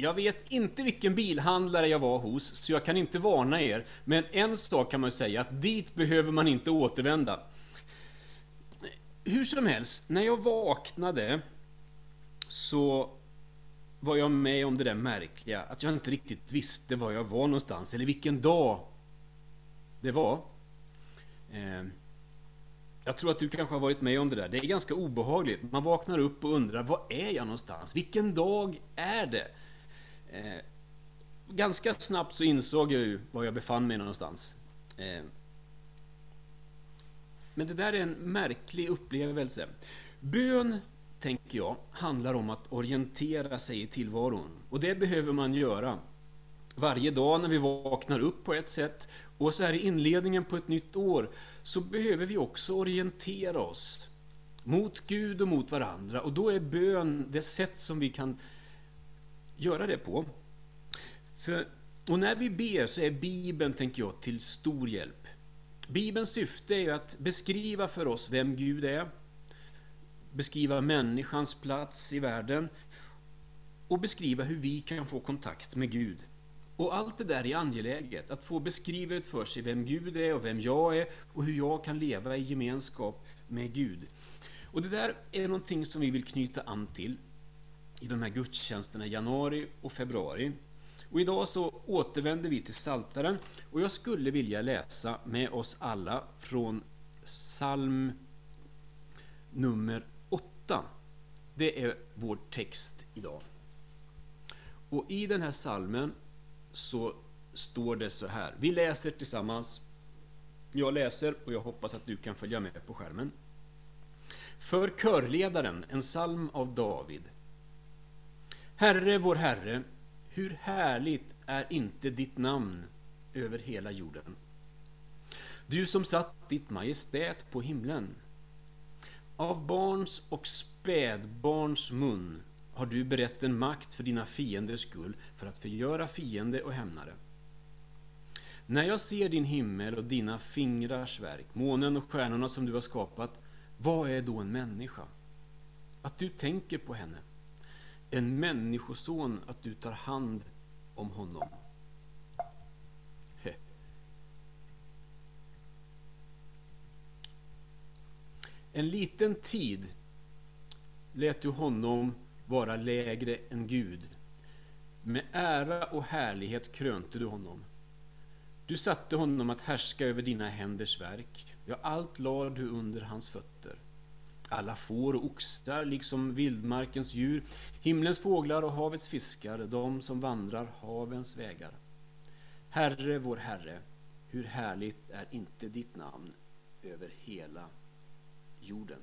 Jag vet inte vilken bilhandlare jag var hos, så jag kan inte varna er. Men en sak kan man säga, att dit behöver man inte återvända. Hur som helst, när jag vaknade så var jag med om det där märkliga, att jag inte riktigt visste var jag var någonstans, eller vilken dag det var. Eh, jag tror att du kanske har varit med om det där. Det är ganska obehagligt. Man vaknar upp och undrar, var är jag någonstans? Vilken dag är det? Eh, ganska snabbt så insåg jag ju var jag befann mig någonstans. Eh, men det där är en märklig upplevelse. Bön, tänker jag, handlar om att orientera sig i tillvaron. Och det behöver man göra varje dag när vi vaknar upp på ett sätt och så här i inledningen på ett nytt år så behöver vi också orientera oss mot Gud och mot varandra och då är bön det sätt som vi kan göra det på. För, och när vi ber så är Bibeln, tänker jag, till stor hjälp. Bibelns syfte är att beskriva för oss vem Gud är, beskriva människans plats i världen och beskriva hur vi kan få kontakt med Gud. Och allt det där är angeläget, att få beskrivet för sig vem Gud är och vem jag är och hur jag kan leva i gemenskap med Gud. Och det där är någonting som vi vill knyta an till i de här gudstjänsterna i januari och februari. Och idag så återvänder vi till Saltaren och jag skulle vilja läsa med oss alla från psalm nummer 8. Det är vår text idag. Och i den här salmen så står det så här. Vi läser tillsammans. Jag läser och jag hoppas att du kan följa med på skärmen. För körledaren, en psalm av David. Herre, vår Herre, hur härligt är inte ditt namn över hela jorden. Du som satt ditt majestät på himlen. Av barns och spädbarns mun har du berett en makt för dina fienders skull, för att förgöra fiende och hämnare. När jag ser din himmel och dina fingrars verk, månen och stjärnorna som du har skapat, vad är då en människa? Att du tänker på henne. En människoson, att du tar hand om honom. He. En liten tid lät du honom vara lägre än Gud. Med ära och härlighet krönte du honom. Du satte honom att härska över dina händers verk. Ja, allt lade du under hans fötter. Alla får och oxar, liksom vildmarkens djur, himlens fåglar och havets fiskar, de som vandrar havens vägar. Herre, vår Herre, hur härligt är inte ditt namn över hela jorden.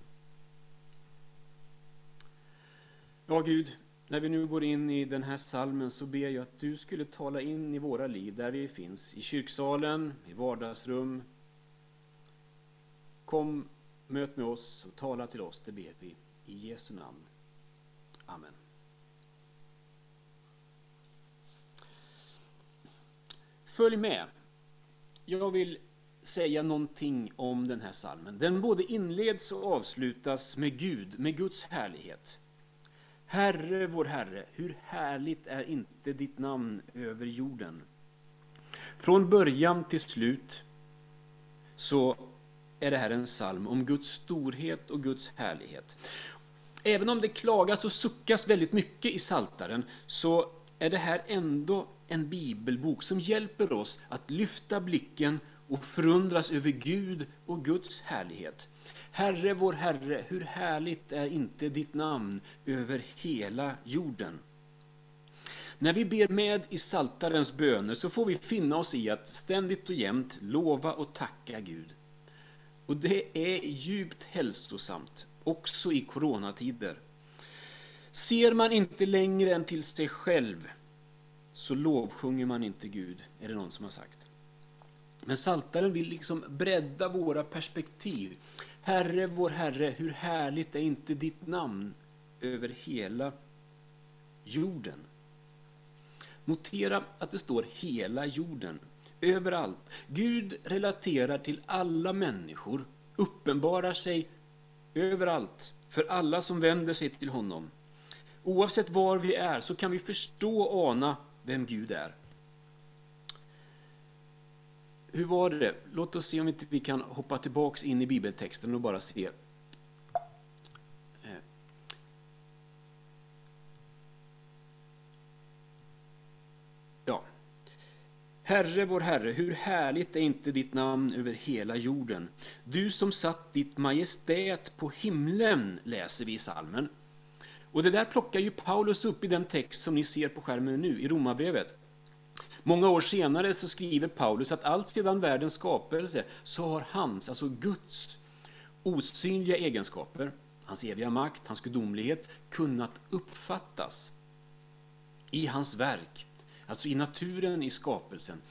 Ja, Gud, när vi nu går in i den här salmen så ber jag att du skulle tala in i våra liv där vi finns, i kyrksalen, i vardagsrum. Kom, möt med oss och tala till oss, det ber vi i Jesu namn. Amen. Följ med. Jag vill säga någonting om den här salmen. Den både inleds och avslutas med Gud, med Guds härlighet. Herre, vår Herre, hur härligt är inte ditt namn över jorden. Från början till slut så är det här en psalm om Guds storhet och Guds härlighet. Även om det klagas och suckas väldigt mycket i Saltaren så är det här ändå en bibelbok som hjälper oss att lyfta blicken och förundras över Gud och Guds härlighet. Herre, vår Herre, hur härligt är inte ditt namn över hela jorden. När vi ber med i Saltarens böner så får vi finna oss i att ständigt och jämt lova och tacka Gud. Och det är djupt hälsosamt, också i coronatider. Ser man inte längre än till sig själv så lovsjunger man inte Gud, är det någon som har sagt. Men Saltaren vill liksom bredda våra perspektiv. Herre, vår Herre, hur härligt är inte ditt namn över hela jorden? Notera att det står hela jorden, överallt. Gud relaterar till alla människor, uppenbarar sig överallt för alla som vänder sig till honom. Oavsett var vi är så kan vi förstå och ana vem Gud är. Hur var det? Låt oss se om inte vi kan hoppa tillbaks in i bibeltexten och bara se. Eh. Ja. Herre, vår Herre, hur härligt är inte ditt namn över hela jorden. Du som satt ditt majestät på himlen, läser vi i salmen. Och det där plockar ju Paulus upp i den text som ni ser på skärmen nu, i Romarbrevet. Många år senare så skriver Paulus att allt sedan världens skapelse så har hans, alltså Guds, osynliga egenskaper, hans eviga makt, hans gudomlighet, kunnat uppfattas i hans verk, alltså i naturen, i skapelsen.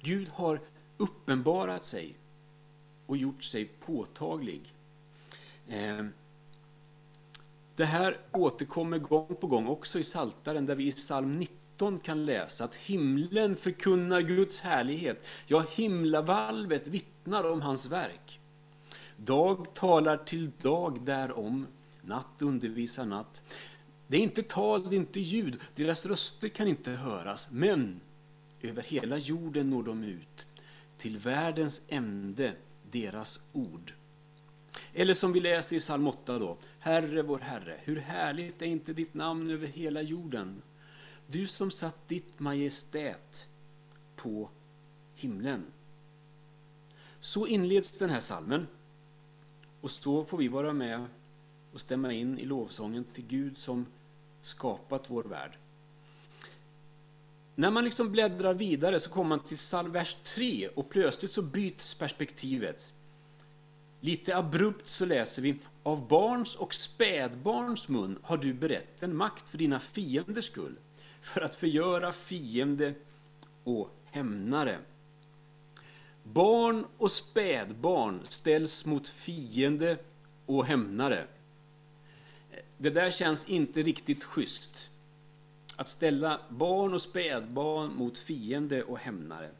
Gud har uppenbarat sig och gjort sig påtaglig. Ehm, det här återkommer gång på gång också i Saltaren där vi i psalm 19 kan läsa att himlen förkunnar Guds härlighet. Ja, himlavalvet vittnar om hans verk. Dag talar till dag därom, natt undervisar natt. Det är inte tal, det är inte ljud, deras röster kan inte höras, men över hela jorden når de ut, till världens ände deras ord. Eller som vi läser i psalm 8 då. Herre vår Herre, hur härligt är inte ditt namn över hela jorden? Du som satt ditt majestät på himlen. Så inleds den här salmen. Och så får vi vara med och stämma in i lovsången till Gud som skapat vår värld. När man liksom bläddrar vidare så kommer man till vers 3 och plötsligt så byts perspektivet. Lite abrupt så läser vi Av barns och spädbarns mun har du berett en makt för dina fienders skull, för att förgöra fiende och hämnare. Barn och spädbarn ställs mot fiende och hämnare. Det där känns inte riktigt schysst. Att ställa barn och spädbarn mot fiende och hämnare.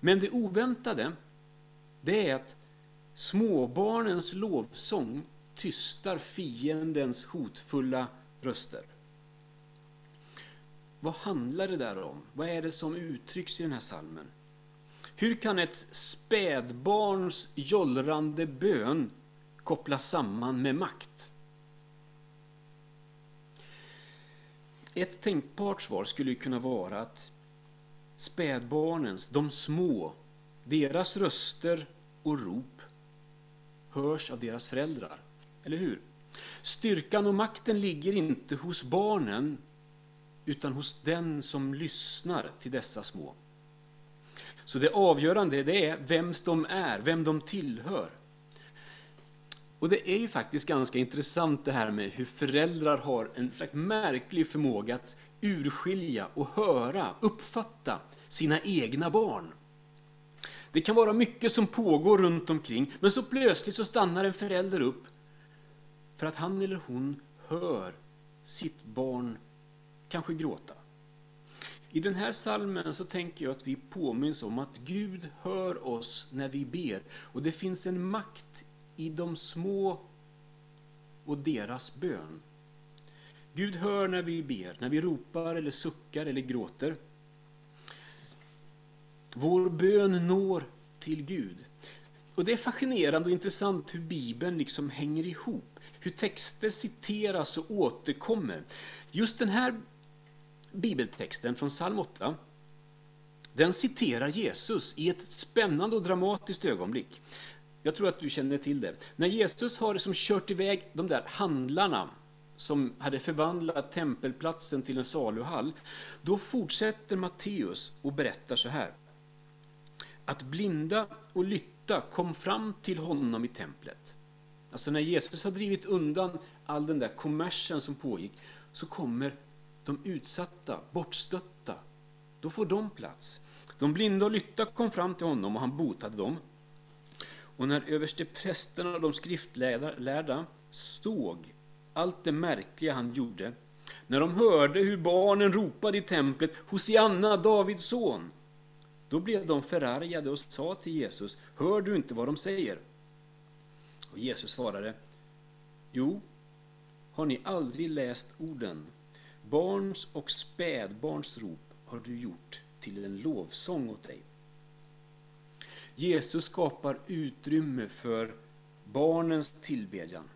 Men det oväntade, det är att Småbarnens lovsång tystar fiendens hotfulla röster. Vad handlar det där om? Vad är det som uttrycks i den här salmen? Hur kan ett spädbarns jollrande bön kopplas samman med makt? Ett tänkbart svar skulle kunna vara att spädbarnens, de små, deras röster och rop hörs av deras föräldrar. Eller hur? Styrkan och makten ligger inte hos barnen utan hos den som lyssnar till dessa små. Så det avgörande det är vems de är, vem de tillhör. Och det är ju faktiskt ganska intressant det här med hur föräldrar har en slags märklig förmåga att urskilja och höra, uppfatta sina egna barn. Det kan vara mycket som pågår runt omkring, men så plötsligt så stannar en förälder upp för att han eller hon hör sitt barn kanske gråta. I den här salmen så tänker jag att vi påminns om att Gud hör oss när vi ber. Och det finns en makt i de små och deras bön. Gud hör när vi ber, när vi ropar eller suckar eller gråter. Vår bön når till Gud. Och Det är fascinerande och intressant hur Bibeln liksom hänger ihop. Hur texter citeras och återkommer. Just den här bibeltexten från psalm 8, den citerar Jesus i ett spännande och dramatiskt ögonblick. Jag tror att du känner till det. När Jesus har liksom kört iväg de där handlarna som hade förvandlat tempelplatsen till en saluhall, då fortsätter Matteus och berättar så här att blinda och lytta kom fram till honom i templet. Alltså när Jesus har drivit undan all den där kommersen som pågick, så kommer de utsatta, bortstötta. Då får de plats. De blinda och lytta kom fram till honom och han botade dem. Och när översteprästerna och de skriftlärda såg allt det märkliga han gjorde, när de hörde hur barnen ropade i templet Hosianna, Davids son, då blev de förargade och sa till Jesus, hör du inte vad de säger? Och Jesus svarade, jo, har ni aldrig läst orden? Barns och spädbarns rop har du gjort till en lovsång åt dig. Jesus skapar utrymme för barnens tillbedjan.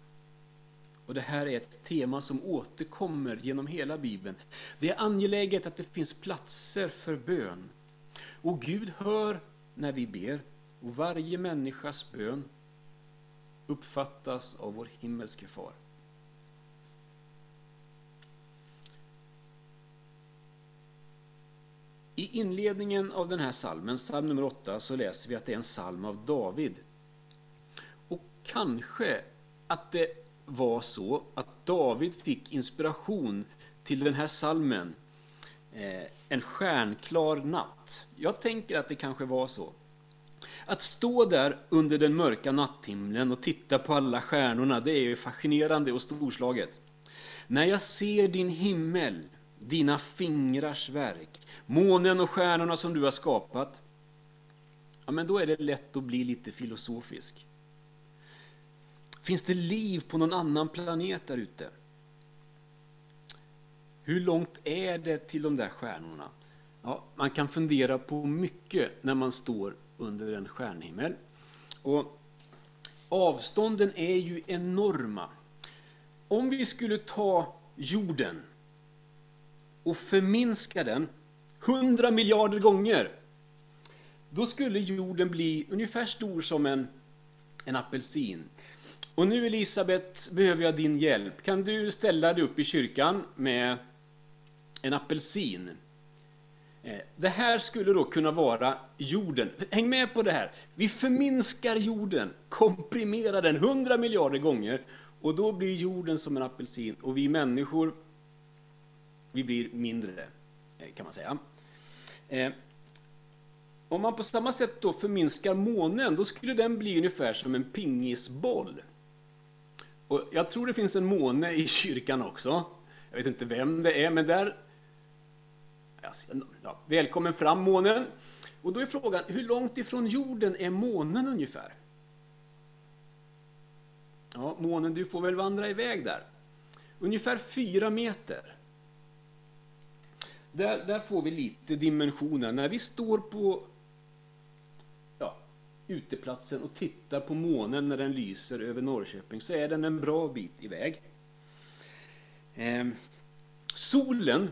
Och Det här är ett tema som återkommer genom hela Bibeln. Det är angeläget att det finns platser för bön. Och Gud hör när vi ber, och varje människas bön uppfattas av vår himmelske far. I inledningen av den här salmen, psalm nummer 8, så läser vi att det är en psalm av David. Och kanske att det var så att David fick inspiration till den här salmen eh, en stjärnklar natt. Jag tänker att det kanske var så. Att stå där under den mörka natthimlen och titta på alla stjärnorna, det är ju fascinerande och storslaget. När jag ser din himmel, dina fingrars verk, månen och stjärnorna som du har skapat, ja, men då är det lätt att bli lite filosofisk. Finns det liv på någon annan planet där ute? Hur långt är det till de där stjärnorna? Ja, man kan fundera på mycket när man står under en stjärnhimmel. Och avstånden är ju enorma. Om vi skulle ta jorden och förminska den 100 miljarder gånger, då skulle jorden bli ungefär stor som en, en apelsin. Och nu Elisabet behöver jag din hjälp. Kan du ställa dig upp i kyrkan med en apelsin? Eh, det här skulle då kunna vara jorden. Häng med på det här. Vi förminskar jorden, komprimerar den 100 miljarder gånger och då blir jorden som en apelsin och vi människor, vi blir mindre, eh, kan man säga. Eh, om man på samma sätt då förminskar månen, då skulle den bli ungefär som en pingisboll. Och jag tror det finns en måne i kyrkan också. Jag vet inte vem det är, men där... Ja, välkommen fram månen. Och då är frågan, hur långt ifrån jorden är månen ungefär? Ja, månen, du får väl vandra iväg där. Ungefär fyra meter. Där, där får vi lite dimensioner. När vi står på uteplatsen och tittar på månen när den lyser över Norrköping så är den en bra bit iväg. Eh, solen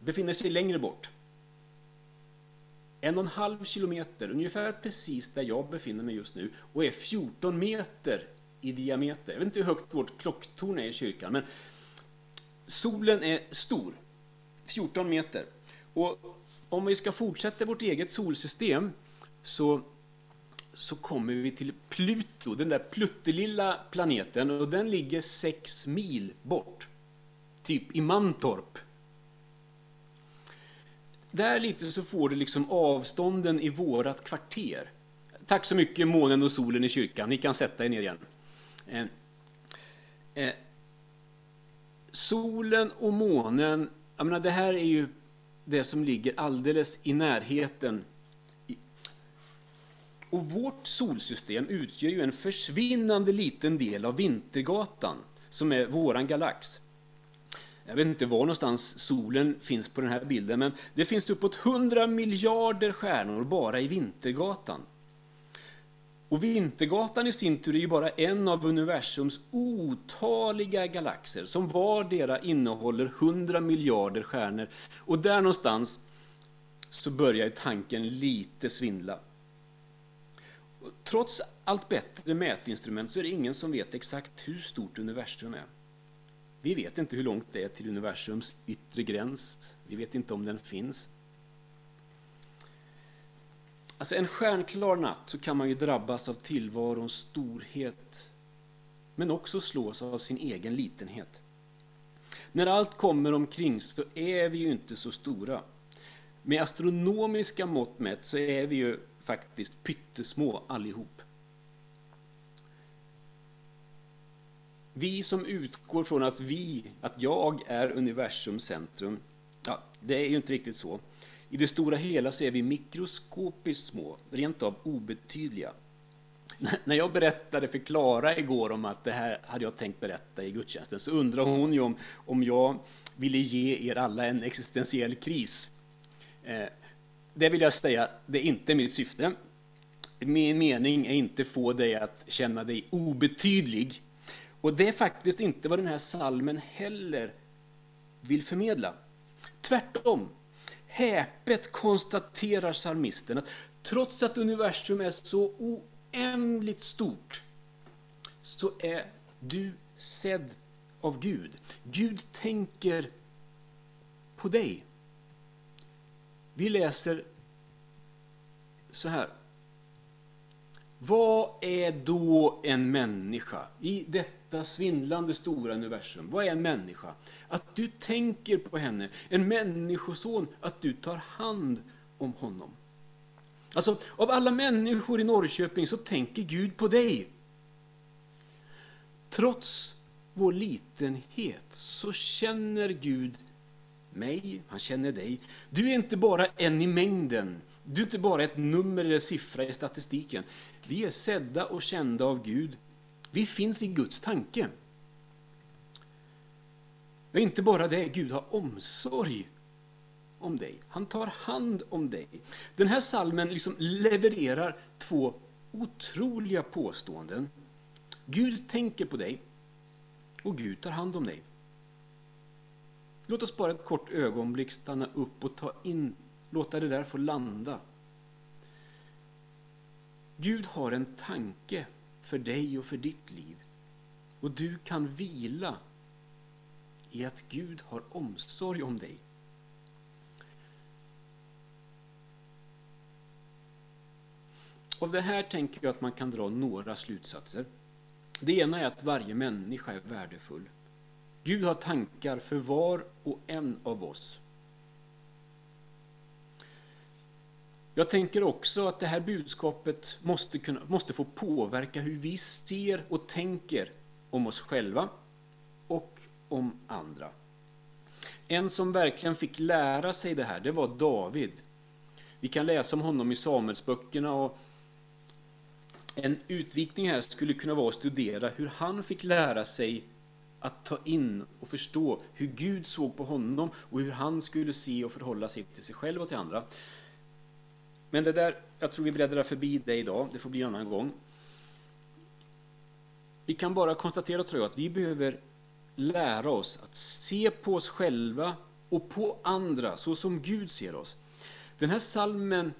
befinner sig längre bort. En och en halv kilometer, ungefär precis där jag befinner mig just nu, och är 14 meter i diameter. Jag vet inte hur högt vårt klocktorn är i kyrkan, men solen är stor, 14 meter. Och om vi ska fortsätta vårt eget solsystem så så kommer vi till Pluto, den där pluttelilla planeten, och den ligger sex mil bort. Typ i Mantorp. Där lite så får du liksom avstånden i vårat kvarter. Tack så mycket månen och solen i kyrkan, ni kan sätta er ner igen. Eh, eh, solen och månen, jag menar det här är ju det som ligger alldeles i närheten och vårt solsystem utgör ju en försvinnande liten del av Vintergatan, som är våran galax. Jag vet inte var någonstans solen finns på den här bilden, men det finns uppåt 100 miljarder stjärnor bara i Vintergatan. Och Vintergatan i sin tur är ju bara en av universums otaliga galaxer, som vardera innehåller 100 miljarder stjärnor. Och där någonstans så börjar tanken lite svindla. Trots allt bättre mätinstrument så är det ingen som vet exakt hur stort universum är. Vi vet inte hur långt det är till universums yttre gräns. Vi vet inte om den finns. Alltså en stjärnklar natt så kan man ju drabbas av tillvarons storhet men också slås av sin egen litenhet. När allt kommer omkring så är vi ju inte så stora. Med astronomiska mått mätt så är vi ju faktiskt pyttesmå allihop. Vi som utgår från att vi, att jag är universums centrum, ja, det är ju inte riktigt så. I det stora hela så är vi mikroskopiskt små, rent av obetydliga. När jag berättade för Klara igår om att det här hade jag tänkt berätta i gudstjänsten så undrade hon ju om, om jag ville ge er alla en existentiell kris. Eh, det vill jag säga, det är inte mitt syfte. Min mening är inte få dig att känna dig obetydlig. Och det är faktiskt inte vad den här salmen heller vill förmedla. Tvärtom. Häpet konstaterar psalmisten att trots att universum är så oändligt stort så är du sedd av Gud. Gud tänker på dig. Vi läser så här. Vad är då en människa i detta svindlande stora universum? Vad är en människa? Att du tänker på henne. En människoson, att du tar hand om honom. Alltså, av alla människor i Norrköping så tänker Gud på dig. Trots vår litenhet så känner Gud mig, han känner dig. Du är inte bara en i mängden, du är inte bara ett nummer eller siffra i statistiken. Vi är sedda och kända av Gud. Vi finns i Guds tanke. Och inte bara det, Gud har omsorg om dig. Han tar hand om dig. Den här salmen liksom levererar två otroliga påståenden. Gud tänker på dig och Gud tar hand om dig. Låt oss bara ett kort ögonblick stanna upp och ta in, låta det där få landa. Gud har en tanke för dig och för ditt liv. Och du kan vila i att Gud har omsorg om dig. Av det här tänker jag att man kan dra några slutsatser. Det ena är att varje människa är värdefull. Gud har tankar för var och en av oss. Jag tänker också att det här budskapet måste, kunna, måste få påverka hur vi ser och tänker om oss själva och om andra. En som verkligen fick lära sig det här, det var David. Vi kan läsa om honom i Samuelsböckerna och en utvikning här skulle kunna vara att studera hur han fick lära sig att ta in och förstå hur Gud såg på honom och hur han skulle se och förhålla sig till sig själv och till andra. Men det där, jag tror vi bläddrar förbi det idag, det får bli en annan gång. Vi kan bara konstatera, tror jag, att vi behöver lära oss att se på oss själva och på andra så som Gud ser oss. Den här salmen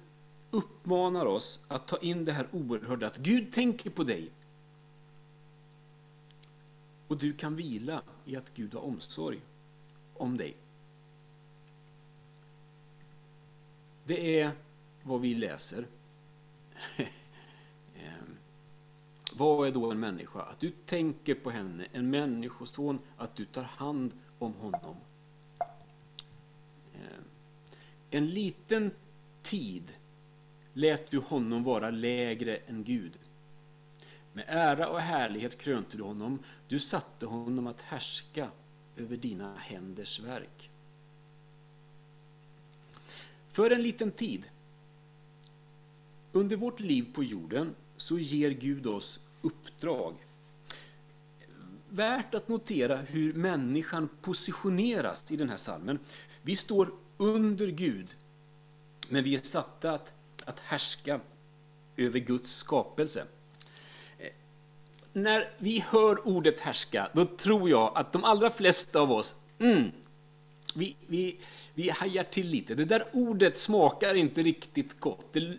uppmanar oss att ta in det här oerhörda, att Gud tänker på dig. Och du kan vila i att Gud har omsorg om dig. Det är vad vi läser. Vad är då en människa? Att du tänker på henne, en människoson, att du tar hand om honom. Eh, en liten tid lät du honom vara lägre än Gud. Med ära och härlighet krönte du honom, du satte honom att härska över dina händers verk. För en liten tid, under vårt liv på jorden, så ger Gud oss uppdrag. Värt att notera hur människan positioneras i den här salmen. Vi står under Gud, men vi är satta att att härska över Guds skapelse. När vi hör ordet härska, då tror jag att de allra flesta av oss, mm, vi, vi, vi hajar till lite. Det där ordet smakar inte riktigt gott. Det,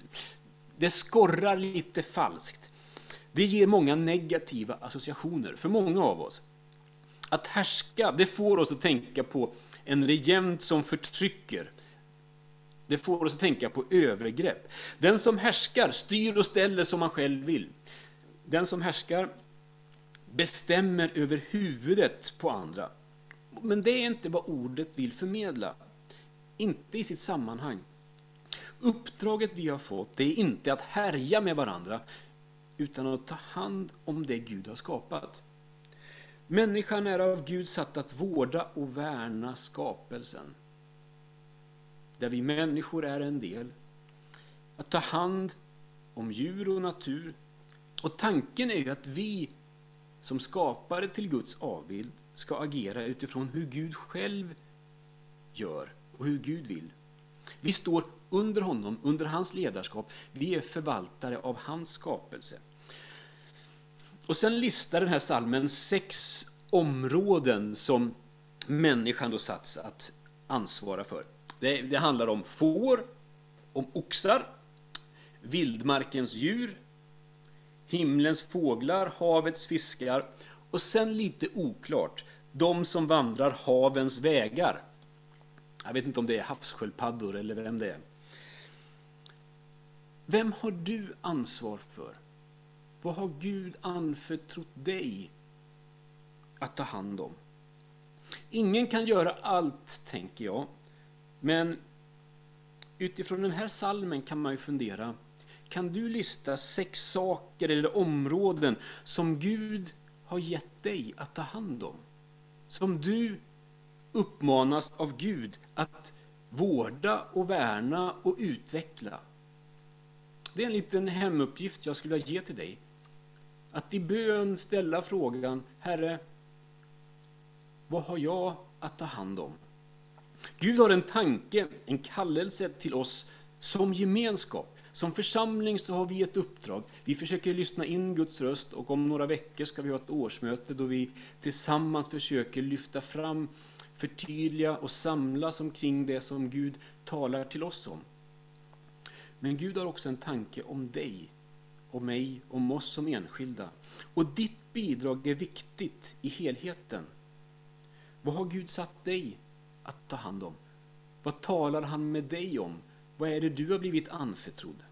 det skorrar lite falskt. Det ger många negativa associationer för många av oss. Att härska, det får oss att tänka på en regent som förtrycker, det får oss att tänka på övergrepp. Den som härskar styr och ställer som man själv vill. Den som härskar bestämmer över huvudet på andra. Men det är inte vad ordet vill förmedla. Inte i sitt sammanhang. Uppdraget vi har fått är inte att härja med varandra, utan att ta hand om det Gud har skapat. Människan är av Gud satt att vårda och värna skapelsen där vi människor är en del. Att ta hand om djur och natur, Och tanken är ju att vi som skapare till Guds avbild ska agera utifrån hur Gud själv gör och hur Gud vill. Vi står under honom, under hans ledarskap. Vi är förvaltare av hans skapelse. Och sen listar den här salmen sex områden som människan då satts att ansvara för. Det, det handlar om får, om oxar, vildmarkens djur, himlens fåglar, havets fiskar och sen lite oklart, de som vandrar havens vägar. Jag vet inte om det är havssköldpaddor eller vem det är. Vem har du ansvar för? Vad har Gud anförtrott dig att ta hand om? Ingen kan göra allt, tänker jag. Men utifrån den här salmen kan man ju fundera. Kan du lista sex saker eller områden som Gud har gett dig att ta hand om? Som du uppmanas av Gud att vårda och värna och utveckla. Det är en liten hemuppgift jag skulle vilja ge till dig. Att i bön ställa frågan, Herre, vad har jag att ta hand om? Gud har en tanke, en kallelse till oss som gemenskap. Som församling så har vi ett uppdrag. Vi försöker lyssna in Guds röst och om några veckor ska vi ha ett årsmöte då vi tillsammans försöker lyfta fram, förtydliga och samlas omkring det som Gud talar till oss om. Men Gud har också en tanke om dig, om mig, om oss som enskilda. Och ditt bidrag är viktigt i helheten. Vad har Gud satt dig att ta hand om? Vad talar han med dig om? Vad är det du har blivit anförtrodd?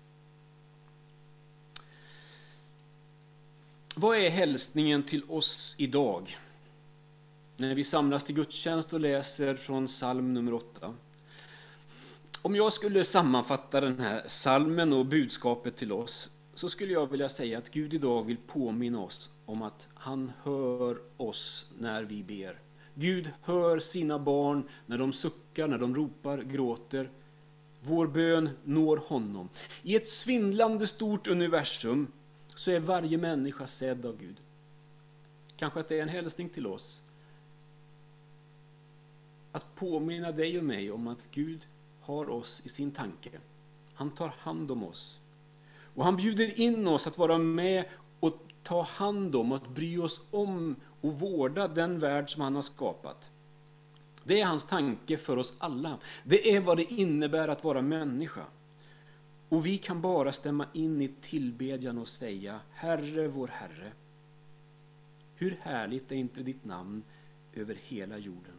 Vad är hälsningen till oss idag? När vi samlas till gudstjänst och läser från psalm nummer 8. Om jag skulle sammanfatta den här salmen och budskapet till oss så skulle jag vilja säga att Gud idag vill påminna oss om att han hör oss när vi ber. Gud hör sina barn när de suckar, när de ropar, gråter. Vår bön når honom. I ett svindlande stort universum så är varje människa sedd av Gud. Kanske att det är en hälsning till oss. Att påminna dig och mig om att Gud har oss i sin tanke. Han tar hand om oss. Och han bjuder in oss att vara med och ta hand om, att bry oss om och vårda den värld som han har skapat. Det är hans tanke för oss alla. Det är vad det innebär att vara människa. Och vi kan bara stämma in i tillbedjan och säga Herre vår Herre. Hur härligt är inte ditt namn över hela jorden?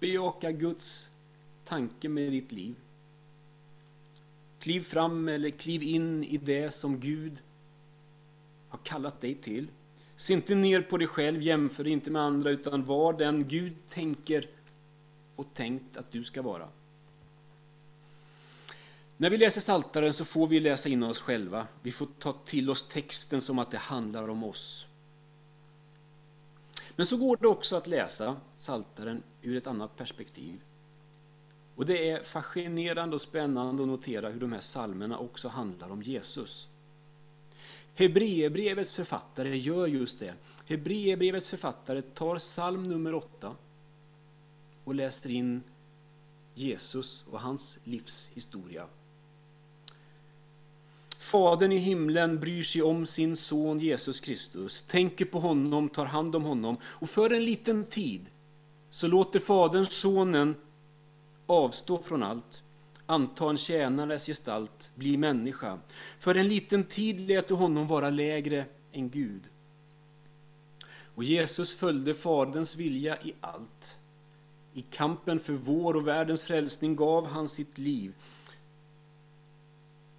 Bejaka Guds tanke med ditt liv. Kliv fram eller kliv in i det som Gud har kallat dig till. Se inte ner på dig själv, jämför inte med andra, utan var den Gud tänker och tänkt att du ska vara. När vi läser Saltaren så får vi läsa in oss själva. Vi får ta till oss texten som att det handlar om oss. Men så går det också att läsa Saltaren ur ett annat perspektiv. Och Det är fascinerande och spännande att notera hur de här salmerna också handlar om Jesus. Hebreerbrevets författare gör just det. Hebreerbrevets författare tar psalm nummer 8 och läser in Jesus och hans livshistoria. Fadern i himlen bryr sig om sin son Jesus Kristus, tänker på honom, tar hand om honom och för en liten tid så låter Fadern sonen avstå från allt, anta en tjänares gestalt, bli människa. För en liten tid lät du honom vara lägre än Gud. Och Jesus följde Faderns vilja i allt. I kampen för vår och världens frälsning gav han sitt liv.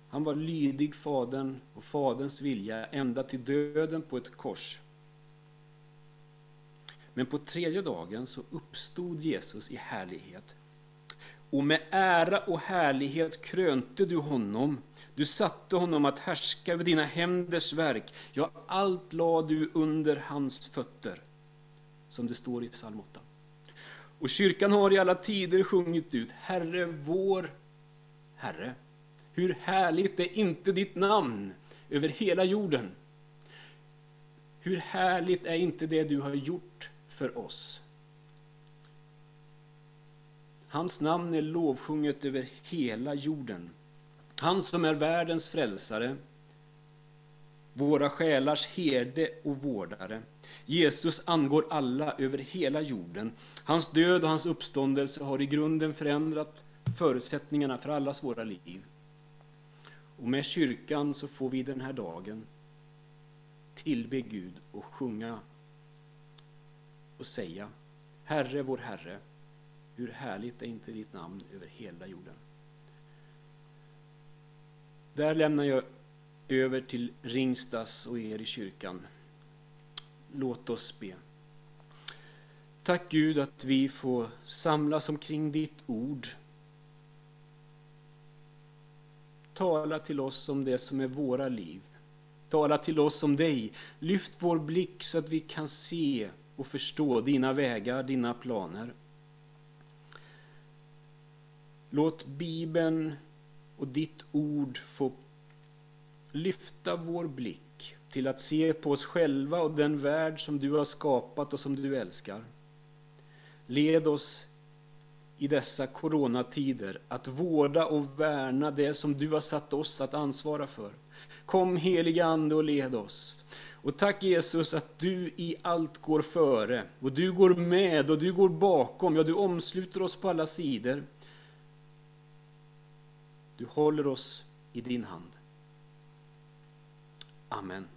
Han var lydig Fadern och Faderns vilja ända till döden på ett kors. Men på tredje dagen så uppstod Jesus i härlighet och med ära och härlighet krönte du honom. Du satte honom att härska över dina händers verk. Ja, allt lade du under hans fötter. Som det står i psalm 8. Och kyrkan har i alla tider sjungit ut Herre vår Herre. Hur härligt är inte ditt namn över hela jorden. Hur härligt är inte det du har gjort för oss? Hans namn är lovsjunget över hela jorden. Han som är världens frälsare, våra själars herde och vårdare. Jesus angår alla över hela jorden. Hans död och hans uppståndelse har i grunden förändrat förutsättningarna för allas våra liv. Och med kyrkan så får vi den här dagen tillbe Gud och sjunga och säga Herre, vår Herre, hur härligt är inte ditt namn över hela jorden. Där lämnar jag över till Ringstas och er i kyrkan. Låt oss be. Tack Gud att vi får samlas omkring ditt ord. Tala till oss om det som är våra liv. Tala till oss om dig. Lyft vår blick så att vi kan se och förstå dina vägar, dina planer. Låt Bibeln och ditt ord få lyfta vår blick till att se på oss själva och den värld som du har skapat och som du älskar. Led oss i dessa coronatider att vårda och värna det som du har satt oss att ansvara för. Kom heliga Ande och led oss. Och tack Jesus att du i allt går före och du går med och du går bakom, ja du omsluter oss på alla sidor. Du håller oss i din hand. Amen.